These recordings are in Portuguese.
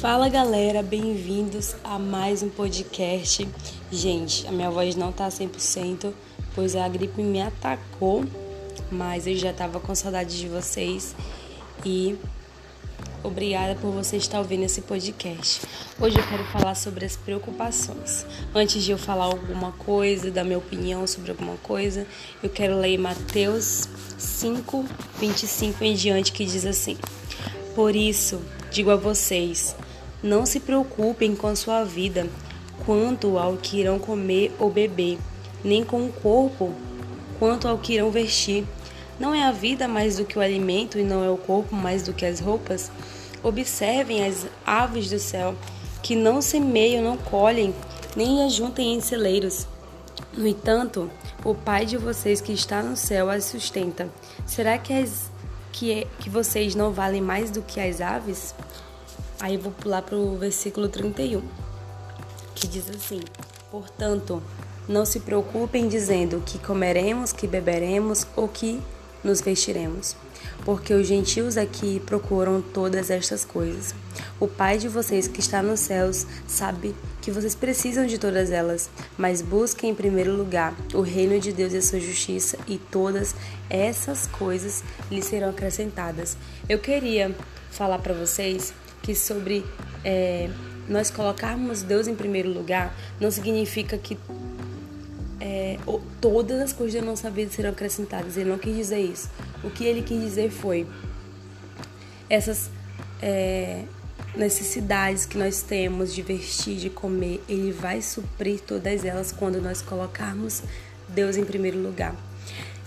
Fala galera, bem-vindos a mais um podcast. Gente, a minha voz não tá 100%, pois a gripe me atacou, mas eu já tava com saudade de vocês e obrigada por você estar ouvindo esse podcast. Hoje eu quero falar sobre as preocupações. Antes de eu falar alguma coisa, dar minha opinião sobre alguma coisa, eu quero ler Mateus 5, 25 em diante, que diz assim: Por isso, digo a vocês, não se preocupem com a sua vida, quanto ao que irão comer ou beber, nem com o corpo, quanto ao que irão vestir. Não é a vida mais do que o alimento e não é o corpo mais do que as roupas? Observem as aves do céu, que não semeiam, não colhem, nem ajuntem em celeiros. No entanto, o Pai de vocês que está no céu as sustenta. Será que, as, que, que vocês não valem mais do que as aves? Aí eu vou pular para o versículo 31, que diz assim: Portanto, não se preocupem dizendo que comeremos, que beberemos ou que nos vestiremos, porque os gentios aqui procuram todas estas coisas. O Pai de vocês que está nos céus sabe que vocês precisam de todas elas, mas busquem em primeiro lugar o reino de Deus e a sua justiça, e todas essas coisas lhes serão acrescentadas. Eu queria falar para vocês que sobre é, nós colocarmos Deus em primeiro lugar não significa que é, todas as coisas da nossa vida serão acrescentadas. Ele não quis dizer isso. O que ele quis dizer foi essas é, necessidades que nós temos de vestir, de comer, ele vai suprir todas elas quando nós colocarmos Deus em primeiro lugar.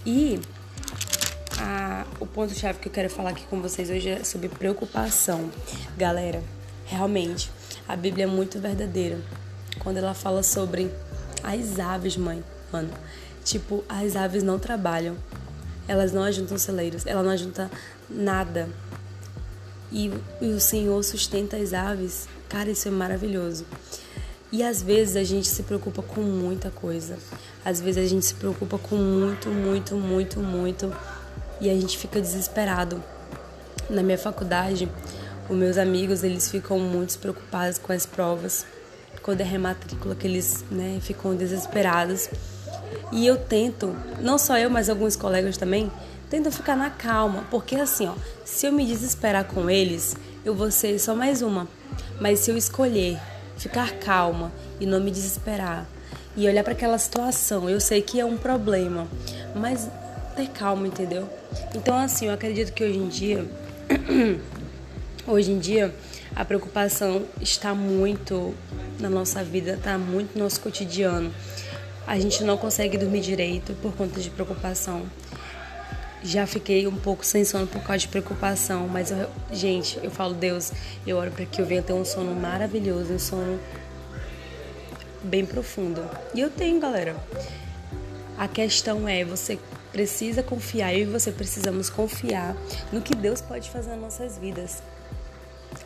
E o ponto-chave que eu quero falar aqui com vocês hoje é sobre preocupação. Galera, realmente, a Bíblia é muito verdadeira. Quando ela fala sobre as aves, mãe, mano, tipo, as aves não trabalham. Elas não ajuntam celeiros, ela não ajunta nada. E, e o Senhor sustenta as aves. Cara, isso é maravilhoso. E às vezes a gente se preocupa com muita coisa. Às vezes a gente se preocupa com muito, muito, muito, muito e a gente fica desesperado. Na minha faculdade, os meus amigos, eles ficam muito preocupados com as provas, quando é rematrícula, que eles né, ficam desesperados. E eu tento, não só eu, mas alguns colegas também, tentam ficar na calma, porque assim, ó, se eu me desesperar com eles, eu vou ser só mais uma. Mas se eu escolher ficar calma e não me desesperar e olhar para aquela situação, eu sei que é um problema, mas ter calma, entendeu? Então, assim, eu acredito que hoje em dia, hoje em dia, a preocupação está muito na nossa vida, está muito no nosso cotidiano. A gente não consegue dormir direito por conta de preocupação. Já fiquei um pouco sem sono por causa de preocupação, mas eu, gente, eu falo Deus, eu oro para que eu venha ter um sono maravilhoso, um sono bem profundo. E eu tenho, galera. A questão é você precisa confiar, eu e você precisamos confiar no que Deus pode fazer nas nossas vidas.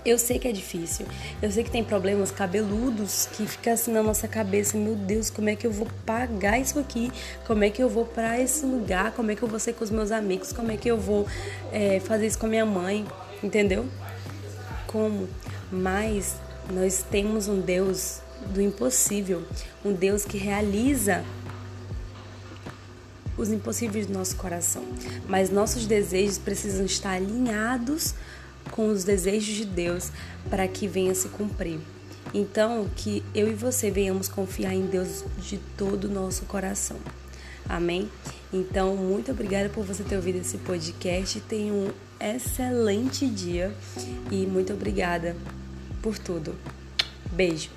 Eu sei que é difícil. Eu sei que tem problemas cabeludos que ficam assim na nossa cabeça. Meu Deus, como é que eu vou pagar isso aqui? Como é que eu vou para esse lugar? Como é que eu vou ser com os meus amigos? Como é que eu vou é, fazer isso com a minha mãe? Entendeu? Como? Mas nós temos um Deus do impossível, um Deus que realiza os impossíveis do nosso coração, mas nossos desejos precisam estar alinhados com os desejos de Deus para que venha se cumprir. Então, que eu e você venhamos confiar em Deus de todo o nosso coração. Amém? Então, muito obrigada por você ter ouvido esse podcast. Tenha um excelente dia e muito obrigada por tudo. Beijo.